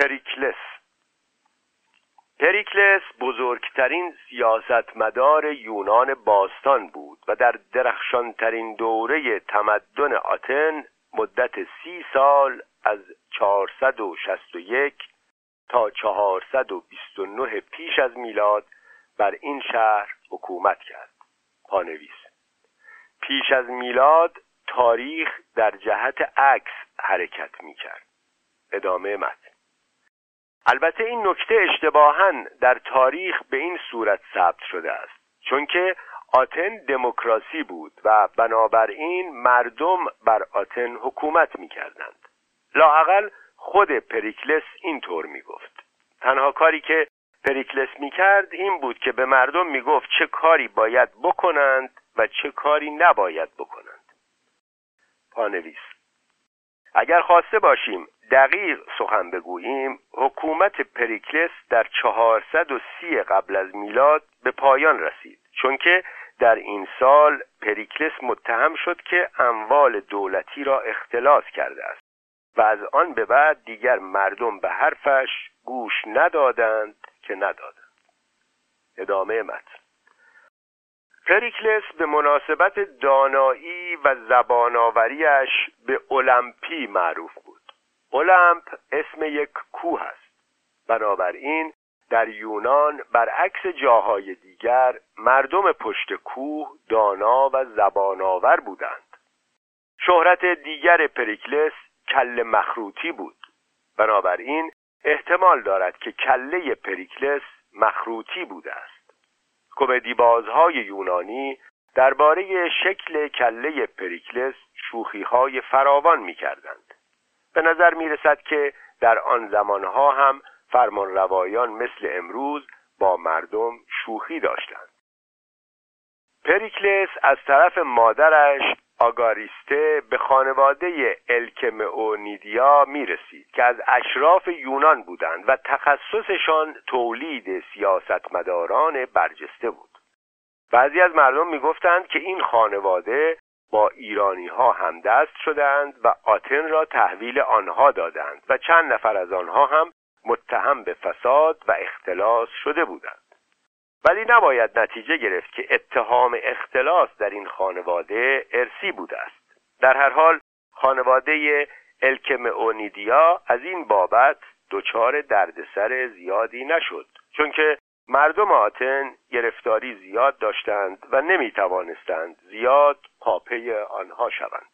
پریکلس پریکلس بزرگترین سیاستمدار یونان باستان بود و در درخشانترین دوره تمدن آتن مدت سی سال از 461 تا 429 پیش از میلاد بر این شهر حکومت کرد. پانویس. پیش از میلاد تاریخ در جهت عکس حرکت می کرد ادامه متن. البته این نکته اشتباها در تاریخ به این صورت ثبت شده است. چون که آتن دموکراسی بود و بنابراین مردم بر آتن حکومت می کردند لاقل خود پریکلس اینطور می گفت تنها کاری که پریکلس می کرد این بود که به مردم می گفت چه کاری باید بکنند و چه کاری نباید بکنند. پانویس. اگر خواسته باشیم دقیق سخن بگوییم حکومت پریکلس در 430 قبل از میلاد به پایان رسید. چون که در این سال پریکلس متهم شد که اموال دولتی را اختلاس کرده است. و از آن به بعد دیگر مردم به حرفش گوش ندادند که ندادند. ادامه متن. پریکلس به مناسبت دانایی و زبانآوریش به المپی معروف بود المپ اسم یک کوه است بنابراین در یونان برعکس جاهای دیگر مردم پشت کوه دانا و زبانآور بودند. شهرت دیگر پریکلس کل مخروطی بود. بنابراین احتمال دارد که کله پریکلس مخروطی بوده است. کمدی بازهای یونانی درباره شکل کله پریکلس شوخیهای فراوان می کردند. به نظر می رسد که در آن زمانها هم فرمان روایان مثل امروز با مردم شوخی داشتند. پریکلس از طرف مادرش آگاریسته به خانواده الکمئونیدیا می رسید که از اشراف یونان بودند و تخصصشان تولید سیاستمداران برجسته بود. بعضی از مردم می گفتند که این خانواده با ایرانی ها همدست شدند و آتن را تحویل آنها دادند و چند نفر از آنها هم متهم به فساد و اختلاس شده بودند. ولی نباید نتیجه گرفت که اتهام اختلاس در این خانواده ارسی بوده است. در هر حال خانواده الکمئونیدیا از این بابت دچار دردسر زیادی نشد چون که مردم آتن گرفتاری زیاد داشتند و نمی توانستند زیاد پاپه آنها شوند.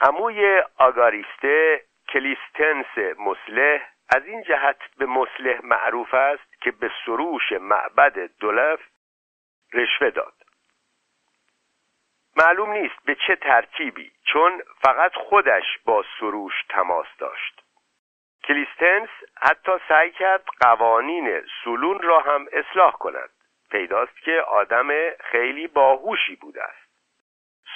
عموی آگاریسته کلیستنس مسلح از این جهت به مسلح معروف است که به سروش معبد دولف رشوه داد. معلوم نیست به چه ترتیبی چون فقط خودش با سروش تماس داشت. کلیستنس حتی سعی کرد قوانین سلون را هم اصلاح کند. پیداست که آدم خیلی باهوشی بوده است.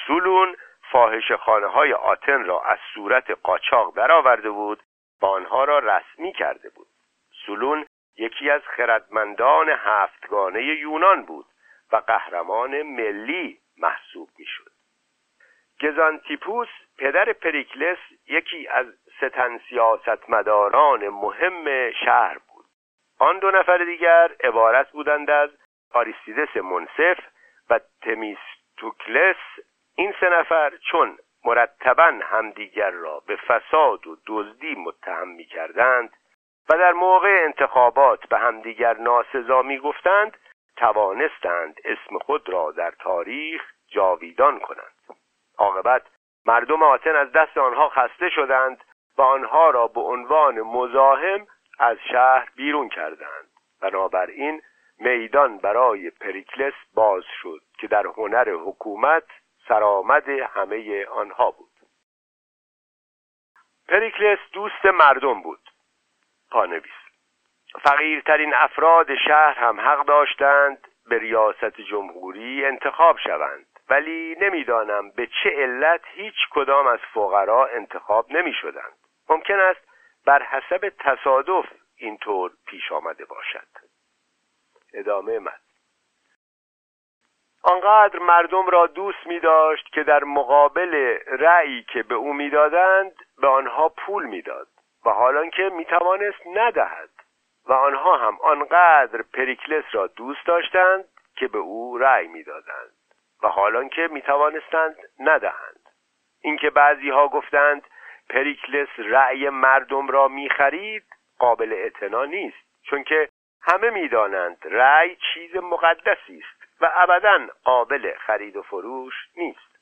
سولون فاحش خانه های آتن را از صورت قاچاق درآورده بود و آنها را رسمی کرده بود. سولون یکی از خردمندان هفتگانه یونان بود و قهرمان ملی محسوب می‌شد. گزانتیپوس پدر پریکلس یکی از ستن سیاستمداران مهم شهر بود. آن دو نفر دیگر عبارت بودند از آریستیدس منصف و تمیستوکلس این سه نفر چون مرتبا همدیگر را به فساد و دزدی متهم می کردند و در موقع انتخابات به همدیگر ناسزا می گفتند توانستند اسم خود را در تاریخ جاویدان کنند. عاقبت مردم آتن از دست آنها خسته شدند و آنها را به عنوان مزاحم از شهر بیرون کردند. بنابراین میدان برای پریکلس باز شد که در هنر حکومت سرآمد همه آنها بود. پریکلس دوست مردم بود. پانویس. فقیرترین افراد شهر هم حق داشتند به ریاست جمهوری انتخاب شوند. ولی نمی‌دانم به چه علت هیچ کدام از فقرا انتخاب نمی شدند ممکن است بر حسب تصادف اینطور پیش آمده باشد. ادامه من آنقدر مردم را دوست می داشت که در مقابل رأیی که به او می‌دادند به آنها پول می‌داد و حالان که می‌توانست ندهد و آنها هم آنقدر پریکلس را دوست داشتند که به او رأی می‌دادند و حالان که می‌توانستند ندهند. اینکه بعضی ها گفتند پریکلس رأی مردم را می‌خرید قابل اعتنا نیست چون که همه می‌دانند رأی چیز مقدسی است. و ابدا قابل خرید و فروش نیست.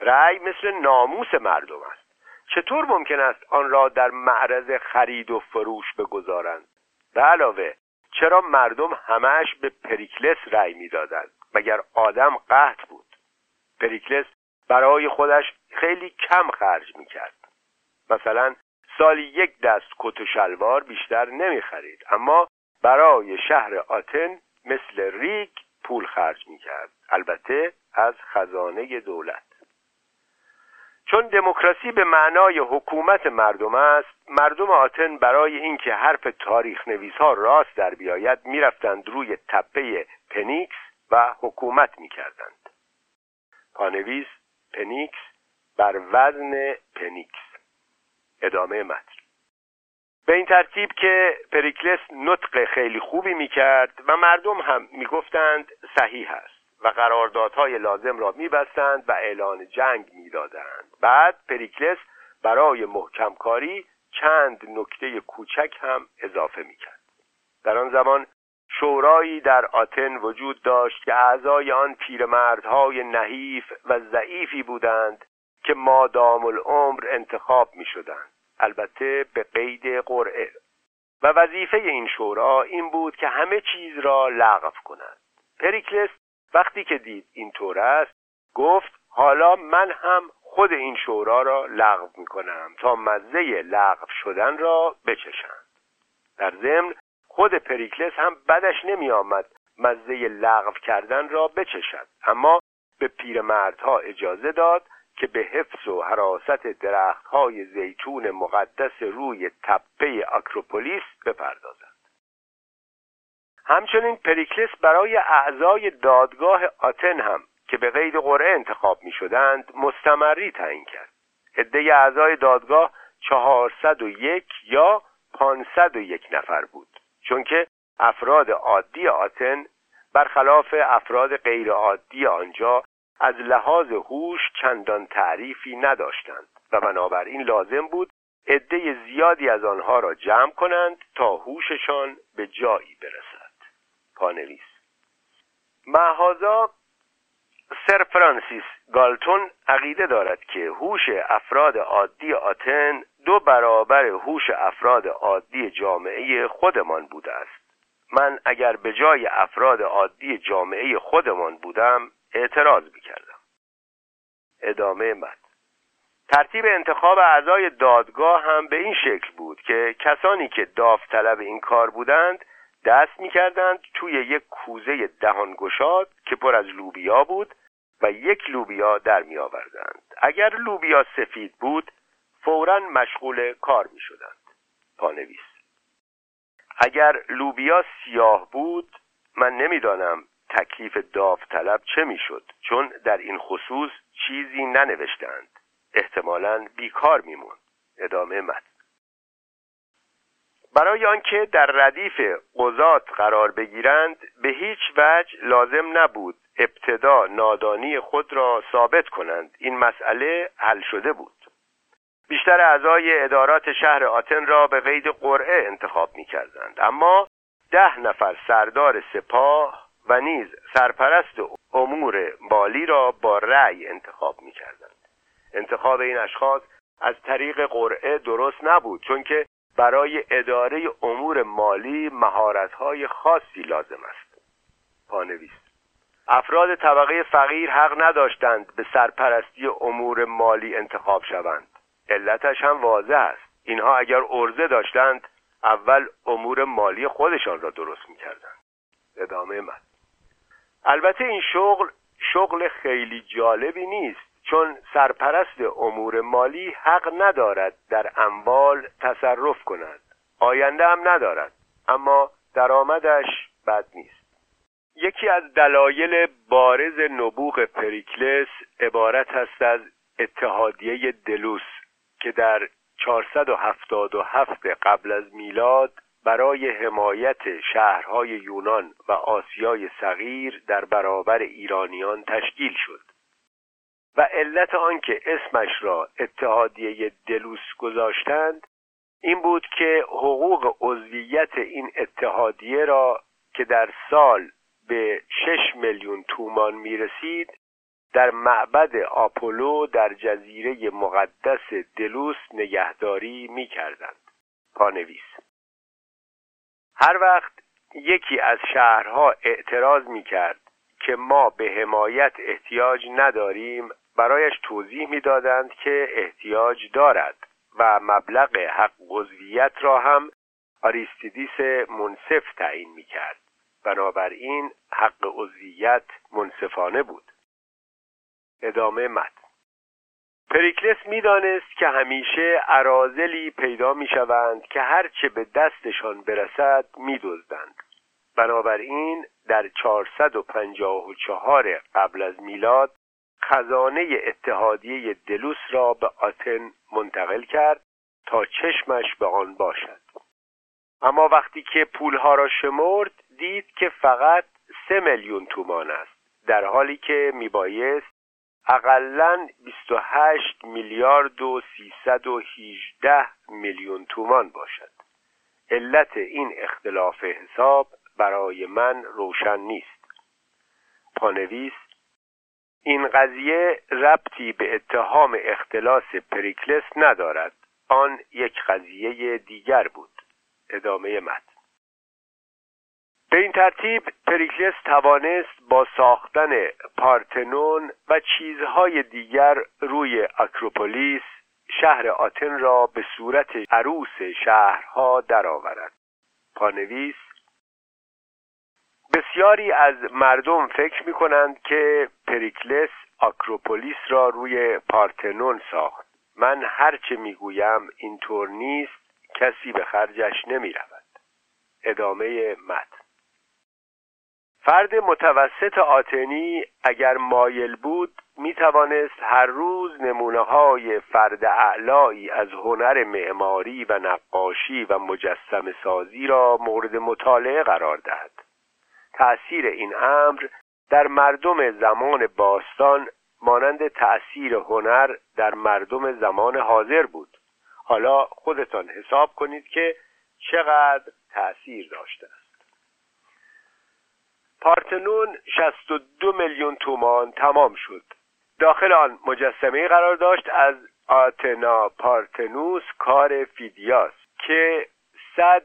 رأی مثل ناموس مردم است. چطور ممکن است آن را در معرض خرید و فروش بگذارند؟ به علاوه چرا مردم همش به پریکلس رأی می‌دادند؟ مگر آدم قحط بود؟ پریکلس برای خودش خیلی کم خرج می‌کرد. مثلا سالی یک دست کت و شلوار بیشتر نمی‌خرید اما برای شهر آتن مثل ریگ پول خرج می‌کرد. البته از خزانه دولت. چون دموکراسی به معنای حکومت مردم است مردم آتن برای اینکه حرف تاریخ نویس ها راست در بیاید می‌رفتند روی تپه پنیکس و حکومت می‌کردند. پانویس پنیکس بر وزن پنیکس. ادامه متن. به این ترتیب که پریکلس نطق خیلی خوبی می‌کرد و مردم هم می‌گفتند صحیح است و قراردادهای لازم را میبستند و اعلان جنگ می‌دادند. بعد پریکلس برای محکم کاری چند نکته کوچک هم اضافه می‌کرد. در آن زمان شورایی در آتن وجود داشت که اعضای آن پیرمردهای نحیف و ضعیفی بودند که مادام العمر انتخاب می شدند البته به قید قرعه. و وظیفه این شورا این بود که همه چیز را لغو کند. پریکلس وقتی که دید این طور است گفت حالا من هم خود این شورا را لغو می کنم تا مزه لغو شدن را بچشند در ضمن خود پریکلس هم بدش نمی آمد مزه لغو کردن را بچشد اما به پیرمردها اجازه داد که به حفظ و حراست درختهای زیتون مقدس روی تپه اکروپولیس بپردازند. همچنین پریکلس برای اعضای دادگاه آتن هم که به قید قرعه انتخاب می شدند مستمری تعیین کرد. عده اعضای دادگاه چهارصد و یک یا پانصد و یک نفر بود چون که افراد عادی آتن برخلاف افراد غیر عادی آنجا از لحاظ هوش چندان تعریفی نداشتند و بنابراین لازم بود عده زیادی از آنها را جمع کنند تا هوششان به جایی برسد. پانویس محازا سر فرانسیس گالتون عقیده دارد که هوش افراد عادی آتن دو برابر هوش افراد عادی جامعه خودمان بوده است. من اگر به جای افراد عادی جامعه خودمان بودم اعتراض می‌کردم. ادامه مد ترتیب انتخاب اعضای دادگاه هم به این شکل بود که کسانی که داوطلب این کار بودند دست می‌کردند توی یک کوزه دهانگشاد که پر از لوبیا بود و یک لوبیا در می آوردند اگر لوبیا سفید بود فورا مشغول کار می شدند پانویس. اگر لوبیا سیاه بود من نمی‌دانم تکلیف داوطلب چه می‌شد؟ چون در این خصوص چیزی ننوشتند احتمالا بیکار میموند ادامه مد برای آنکه در ردیف قضات قرار بگیرند به هیچ وجه لازم نبود ابتدا نادانی خود را ثابت کنند. این مسئله حل شده بود. بیشتر اعضای ادارات شهر آتن را به قید قرعه انتخاب می کردند اما ده نفر سردار سپاه و نیز سرپرست امور بالی را با رأی انتخاب می کردند انتخاب این اشخاص از طریق قرعه درست نبود چون که برای اداره امور مالی مهارت‌های خاصی لازم است. پانویس افراد طبقه فقیر حق نداشتند به سرپرستی امور مالی انتخاب شوند. علتش هم واضح است. اینها اگر ارزه داشتند اول امور مالی خودشان را درست می‌کردند. ادامه من البته این شغل شغل خیلی جالبی نیست چون سرپرست امور مالی حق ندارد در اموال تصرف کند. آینده هم ندارد اما درآمدش بد نیست. یکی از دلایل بارز نبوغ پریکلس عبارت است از اتحادیه دلوس که در 477 قبل از میلاد برای حمایت شهرهای یونان و آسیای صغیر در برابر ایرانیان تشکیل شد و علت آنکه اسمش را اتحادیه دلوس گذاشتند این بود که حقوق عضویت این اتحادیه را که در سال به شش میلیون تومان می رسید در معبد آپولو در جزیره مقدس دلوس نگهداری می کردند. پانویس هر وقت یکی از شهرها اعتراض می کرد که ما به حمایت احتیاج نداریم برایش توضیح می‌دادند که احتیاج دارد و مبلغ حق عضویت را هم آریستیدیس منصف تعیین می کرد بنابراین حق عضویت منصفانه بود. ادامه مد پریکلس می‌دانست که همیشه عرازلی پیدا می‌شوند که هرچه به دستشان برسد میدزدند. بنابراین در 454 قبل از میلاد خزانه اتحادیه دلوس را به آتن منتقل کرد تا چشمش به آن باشد. اما وقتی که پولها را شمرد دید که فقط سه میلیون تومان است در حالی که میبایست اقلا 28 میلیارد و 318 میلیون تومان باشد. علت این اختلاف حساب برای من روشن نیست. پانویس این قضیه ربطی به اتهام اختلاس پریکلس ندارد. آن یک قضیه دیگر بود. ادامه مد به این ترتیب پریکلس توانست با ساختن پارتنون و چیزهای دیگر روی اکروپولیس شهر آتن را به صورت عروس شهرها درآورد. پانویس بسیاری از مردم فکر می کنند که پریکلس آکروپولیس را روی پارتنون ساخت. من هرچه می‌گویم اینطور نیست کسی به خرجش نمی رود ادامه متن. فرد متوسط آتنی اگر مایل بود می توانست هر روز نمونه های فرد اعلایی از هنر معماری و نقاشی و مجسم سازی را مورد مطالعه قرار دهد. تأثیر این امر در مردم زمان باستان مانند تأثیر هنر در مردم زمان حاضر بود. حالا خودتان حساب کنید که چقدر تأثیر داشته است. پارتنون 62 میلیون تومان تمام شد. داخل آن مجسمه قرار داشت از آتنا پارتنوس کار فیدیاس که 100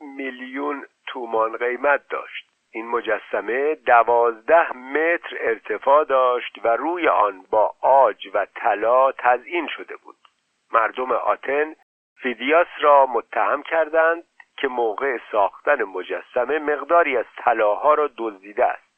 میلیون تومان قیمت داشت. این مجسمه دوازده متر ارتفاع داشت و روی آن با آج و طلا تزئین شده بود. مردم آتن فیدیاس را متهم کردند که موقع ساختن مجسمه مقداری از طلاها را دزدیده است.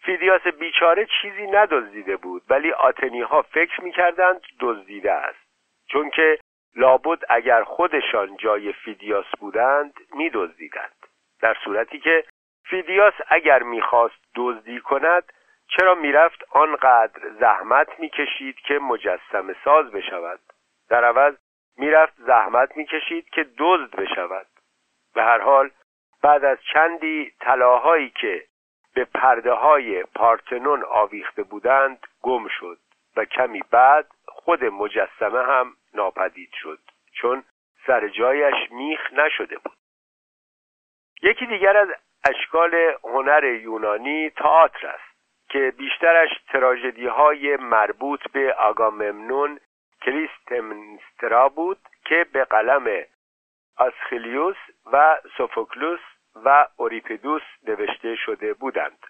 فیدیاس بیچاره چیزی ندزدیده بود ولی آتنی ها فکر می‌کردند دزدیده است. چون که لابد اگر خودشان جای فیدیاس بودند میدزدیدند. در صورتی که فیدیاس اگر می‌خواست دزدی کند چرا می‌رفت آنقدر زحمت می‌کشید که مجسمه ساز بشود؟ در عوض می‌رفت زحمت می‌کشید که دزد بشود. به هر حال بعد از چندی طلاهایی که به پرده های پارتنون آویخته بودند گم شد و کمی بعد خود مجسمه هم ناپدید شد چون سر جایش میخ نشده بود. یکی دیگر از اشکال هنر یونانی تئاتر است که بیشترش تراژدی های مربوط به آگاممنون کلیستمنسترا بود که به قلم آسخلیوس و سوفوکلوس و اوریپیدوس نوشته شده بودند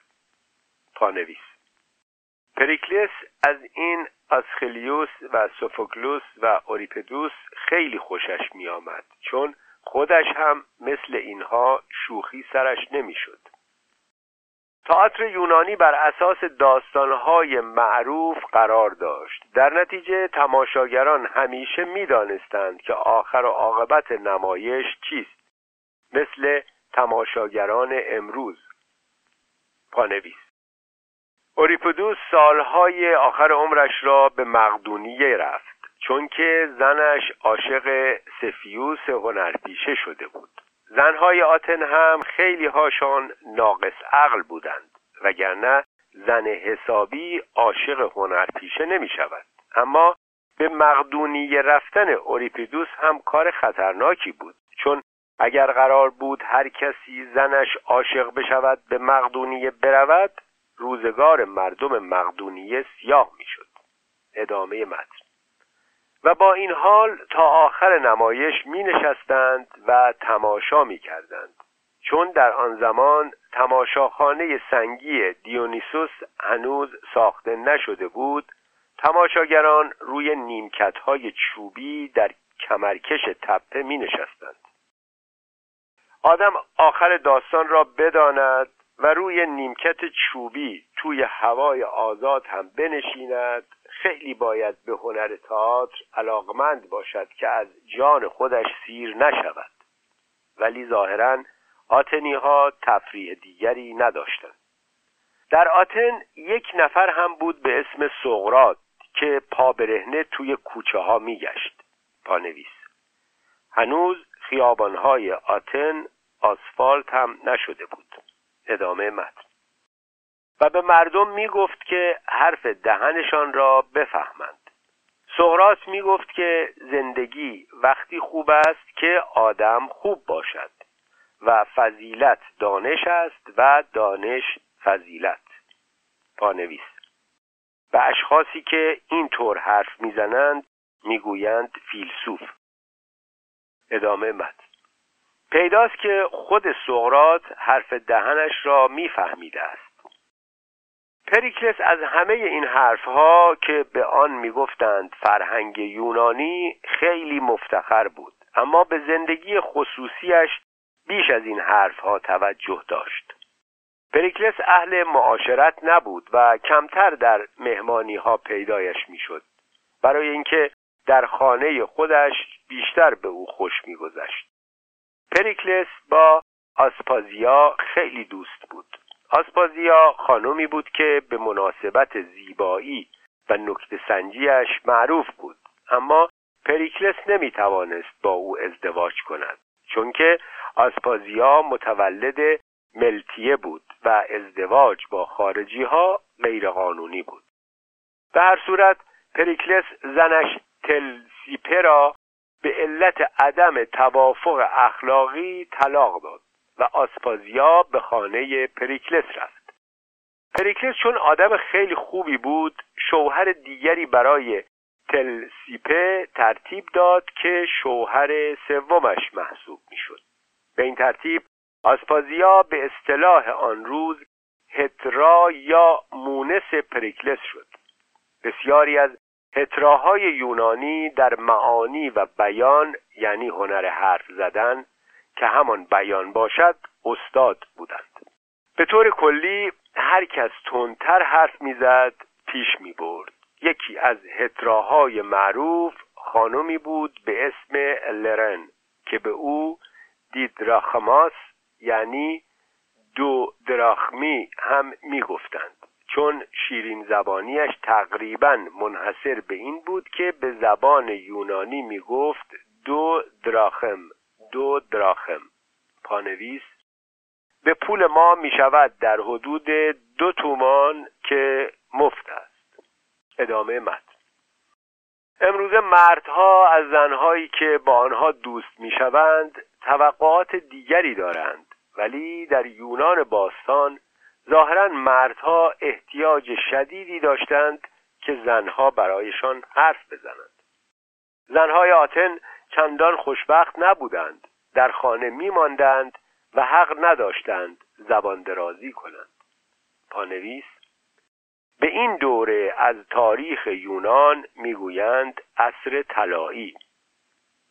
پانویس پریکلس از این آسخلیوس و سوفوکلوس و اوریپدوس خیلی خوشش می آمد چون خودش هم مثل اینها شوخی سرش نمی‌شد. تئاتر یونانی بر اساس داستانهای معروف قرار داشت. در نتیجه تماشاگران همیشه می‌دانستند که آخر و عاقبت نمایش چیست. مثل تماشاگران امروز. پانویس. اوریپودوس سالهای آخر عمرش را به مقدونیه رفت چون که زنش عاشق سفیوس هنرپیشه شده بود. زنهای آتن هم خیلی هاشان ناقص عقل بودند وگرنه زن حسابی عاشق هنرپیشه نمی شود اما به مقدونی رفتن اوریپیدوس هم کار خطرناکی بود چون اگر قرار بود هر کسی زنش عاشق بشود به مقدونیه برود روزگار مردم مقدونیه سیاه می‌شد. ادامه متن. و با این حال تا آخر نمایش می نشستند و تماشا می کردند چون در آن زمان تماشاخانه سنگی دیونیسوس هنوز ساخته نشده بود تماشاگران روی نیمکت های چوبی در کمرکش تپه می نشستند آدم آخر داستان را بداند و روی نیمکت چوبی توی هوای آزاد هم بنشیند. خیلی باید به هنر تئاتر علاقمند باشد که از جان خودش سیر نشود. ولی ظاهرا آتنی ها تفریح دیگری نداشتند. در آتن یک نفر هم بود به اسم سغرات که پا برهنه توی کوچه ها میگشت. پانویس. هنوز خیابانهای آتن آسفالت هم نشده بود. ادامه متن. و به مردم می گفت که حرف دهنشان را بفهمند. سهراس می گفت که زندگی وقتی خوب است که آدم خوب باشد و فضیلت دانش است و دانش فضیلت. پانویس. به اشخاصی که این طور حرف می‌زنند می‌گویند فیلسوف. ادامه متن. پیداست که خود سقرات حرف دهنش را میفهمیده است. پریکلس از همه این حرفها که به آن می‌گفتند فرهنگ یونانی خیلی مفتخر بود اما به زندگی خصوصیش بیش از این حرفها توجه داشت. پریکلس اهل معاشرت نبود و کمتر در مهمانی ها پیدایش می‌شد برای اینکه در خانه خودش بیشتر به او خوش میگذشت. پریکلس با آسپازیا خیلی دوست بود. آسپازیا خانمی بود که به مناسبت زیبایی و نکت سنجیش معروف بود. اما پریکلس نمی توانست با او ازدواج کند چون که آسپازیا متولد ملتیه بود و ازدواج با خارجی ها غیرقانونی بود. به هر صورت پریکلس زنش تلسیپه را به علت عدم توافق اخلاقی طلاق داد و آسپازیا به خانه پریکلس رفت. پریکلس چون آدم خیلی خوبی بود شوهر دیگری برای تلسیپه ترتیب داد که شوهر سومش محسوب می‌شد. به این ترتیب آسپازیا به اصطلاح آن روز هترا یا مونس پریکلس شد. بسیاری از هتراهای یونانی در معانی و بیان یعنی هنر حرف زدن که همان بیان باشد استاد بودند. به طور کلی هر کس تندتر حرف می‌زد پیش می برد یکی از هتراهای معروف خانمی بود به اسم لرن که به او دیدراخماس یعنی دو دراخمی هم می‌گفتند. چون شیرین زبانیش تقریبا منحصر به این بود که به زبان یونانی می‌گفت دو دراخم دو دراخم. پانویس به پول ما می شود در حدود دو تومان که مفت است. ادامه متن. امروز مردها از زنهایی که با آنها دوست می شوند توقعات دیگری دارند ولی در یونان باستان ظاهرا مردها احتیاج شدیدی داشتند که زنها برایشان حرف بزنند. زنهای آتن چندان خوشبخت نبودند در خانه میماندند و حق نداشتند زبان درازی کنند. پانویس به این دوره از تاریخ یونان می‌گویند عصر طلایی.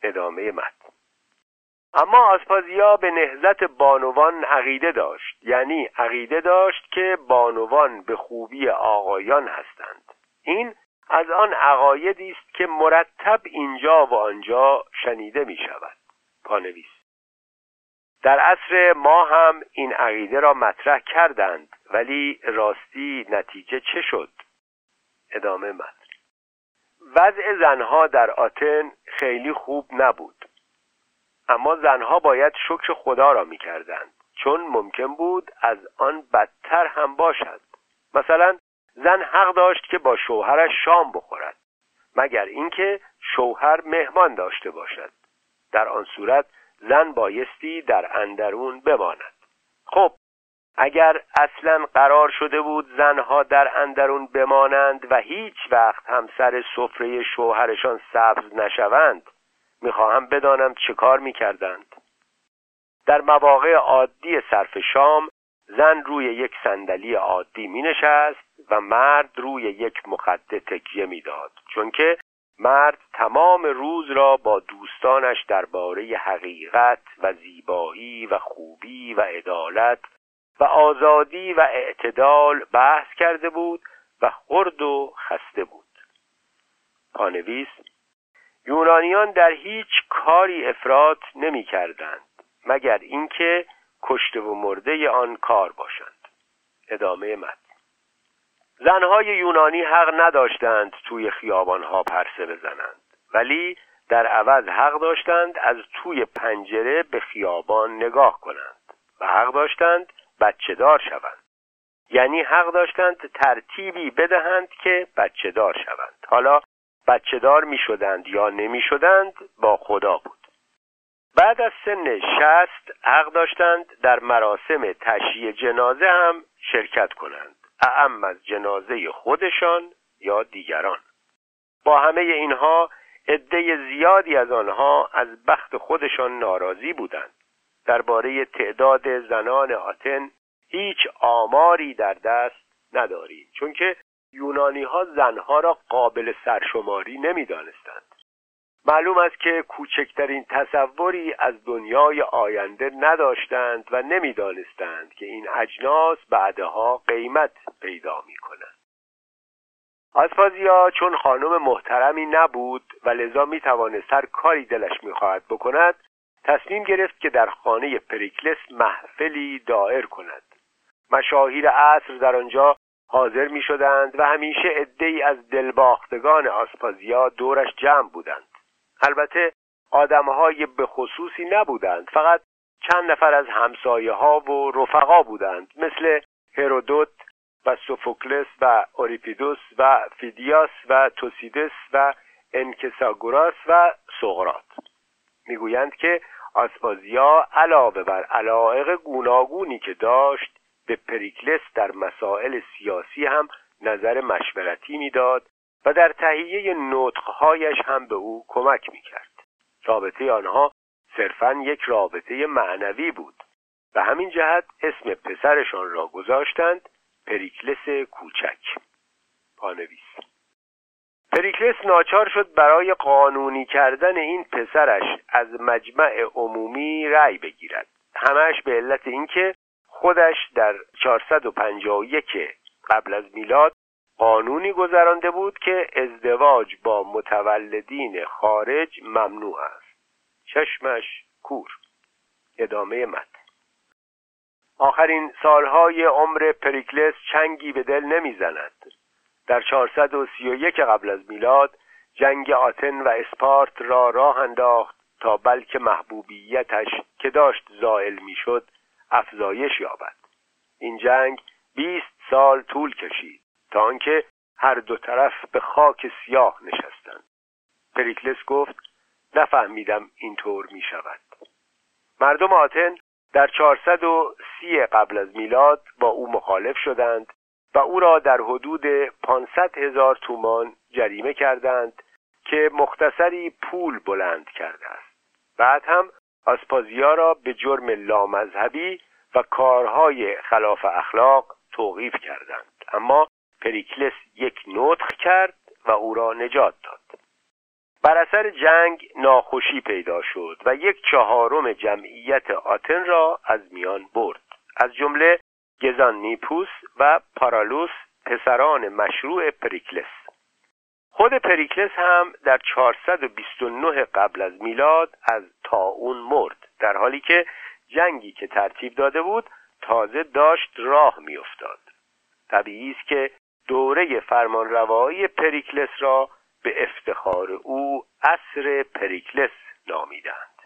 ادامه متن. اما آسپازیا به نهزت بانوان عقیده داشت. یعنی عقیده داشت که بانوان به خوبی آقایان هستند. این از آن عقایدی است که مرتب اینجا و آنجا شنیده می شود. پانویس. در عصر ما هم این عقیده را مطرح کردند ولی راستی نتیجه چه شد؟ ادامه متن وضع زنها در آتن خیلی خوب نبود. اما زنها باید شکر خدا را می‌کردند چون ممکن بود از آن بدتر هم باشد. مثلا زن حق داشت که با شوهرش شام بخورد مگر اینکه شوهر مهمان داشته باشد. در آن صورت زن بایستی در اندرون بماند. خب اگر اصلا قرار شده بود زنها در اندرون بمانند و هیچ وقت هم سر سفره شوهرشان سبز نشوند می‌خواهم بدانم چه کار می‌کردند. در مواقع عادی صرف شام زن روی یک صندلی عادی می نشست و مرد روی یک مخده تکیه می‌داد چون که مرد تمام روز را با دوستانش درباره حقیقت و زیبایی و خوبی و عدالت و آزادی و اعتدال بحث کرده بود و خرد و خسته بود. پانویس یونانیان در هیچ کاری افراد نمی کردند مگر اینکه کشته و مرده آن کار باشند. ادامه مد زنهای یونانی حق نداشتند توی خیابانها پرسه بزنند ولی در عوض حق داشتند از توی پنجره به خیابان نگاه کنند و حق داشتند بچه دار شوند. یعنی حق داشتند ترتیبی بدهند که بچه دار شوند. حالا بچه دار می شدند یا نمی شدند با خدا بود. بعد از سن شست حق داشتند در مراسم تشییع جنازه هم شرکت کنند. اعم از جنازه خودشان یا دیگران. با همه اینها عده زیادی از آنها از بخت خودشان ناراضی بودند. درباره تعداد زنان آتن هیچ آماری در دست نداریم. چون که یونانی ها زنها را قابل سرشماری نمی‌دانستند معلوم است که کوچکترین تصوری از دنیای آینده نداشتند و نمی‌دانستند که این اجناس بعدها قیمت پیدا می کنند. آسپازیا چون خانم محترمی نبود و لذا می توانست هر کاری دلش می خواهد بکند تصمیم گرفت که در خانه پریکلس محفلی دائر کند مشاهیر عصر در آنجا حاضر می شدند و همیشه عدهای از دلباختگان آسپازیا دورش جمع بودند. البته آدمهای به خصوصی نبودند فقط چند نفر از همسایه ها و رفقا بودند مثل هرودوت و سوفوکلس و اوریپیدوس و فیدیاس و توسیدس و انکساگوراس و سقراط می‌گویند که آسپازیا علاوه بر علایق گوناگونی که داشت به پریکلس در مسائل سیاسی هم نظر مشورتی می‌داد و در تهیه نطقهایش هم به او کمک می‌کرد. رابطه آنها صرفا یک رابطه معنوی بود و همین جهت اسم پسرشان را گذاشتند پریکلس کوچک. پانویس. پریکلس ناچار شد برای قانونی کردن این پسرش از مجمع عمومی رأی بگیرد. همش به علت اینکه خودش در 451 قبل از میلاد قانونی گذرانده بود که ازدواج با متولدین خارج ممنوع است. چشمش کور. ادامه مد آخرین سالهای عمر پریکلس چنگی به دل نمی‌زند. در 431 قبل از میلاد جنگ آتن و اسپارت را راه انداخت تا بلکه محبوبیتش که داشت زائل می‌شد افزایش یابد. این جنگ 20 سال طول کشید تا آنکه هر دو طرف به خاک سیاه نشستند. پریکلس گفت نفهمیدم اینطور می شود. مردم آتن در 430 قبل از میلاد با او مخالف شدند و او را در حدود 500 هزار تومان جریمه کردند که مختصری پول بلند کرده است. بعد هم آسپازیا را به جرم لامذهبی و کارهای خلاف اخلاق توقیف کردند. اما پریکلس یک نطخ کرد و او را نجات داد. بر اثر جنگ ناخوشی پیدا شد و یک چهارم جمعیت آتن را از میان برد. از جمله گزان نیپوس و پارالوس پسران مشروع پریکلس. خود پریکلس هم در 429 قبل از میلاد از تاون مرد در حالی که جنگی که ترتیب داده بود تازه داشت راه میافتاد. طبیعی است که دوره فرمانروایی پریکلس را به افتخار او عصر پریکلس نامیدند.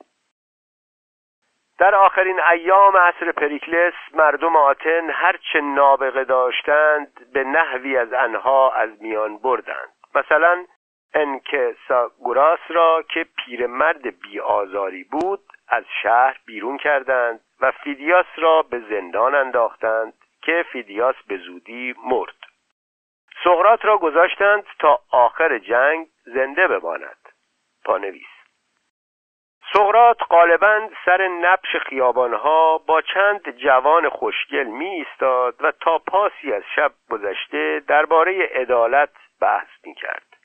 در آخرین ایام عصر پریکلس مردم آتن هرچه نابغه داشتند به نحوی از انها از میان بردند. مثلا انکساگوراس را که پیرمرد بیآزاری بود از شهر بیرون کردند و فیدیاس را به زندان انداختند که فیدیاس به زودی مرد. سقراط را گذاشتند تا آخر جنگ زنده بماند. پانویس. سقراط غالبا سر نبش خیابانها با چند جوان خوشگل می ایستاد و تا پاسی از شب گذشته درباره عدالت بحث می کرد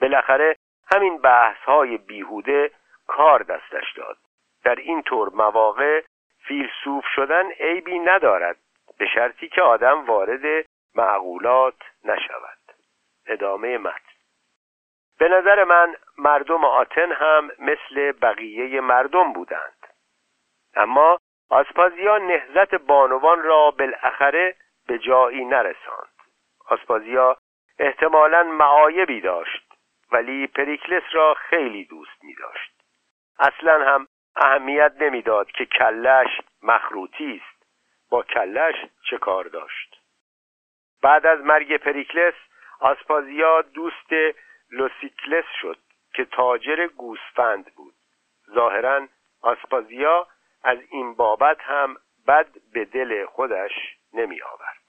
بالاخره همین بحث های بیهوده کار دستش داد. در این طور مواقع فیلسوف شدن عیبی ندارد به شرطی که آدم وارد معقولات نشود. ادامه متن. به نظر من مردم آتن هم مثل بقیه مردم بودند. اما آسپازیا نهزت بانوان را بالاخره به جایی نرساند. آسپازیا احتمالا معایبی داشت ولی پریکلس را خیلی دوست می داشت اصلا هم اهمیت نمی‌داد که کلش مخروطی است. با کلش چه کار داشت؟ بعد از مرگ پریکلس آسپازیا دوست لوسیکلس شد که تاجر گوسفند بود. ظاهرا آسپازیا از این بابت هم بد به دل خودش نمی آورد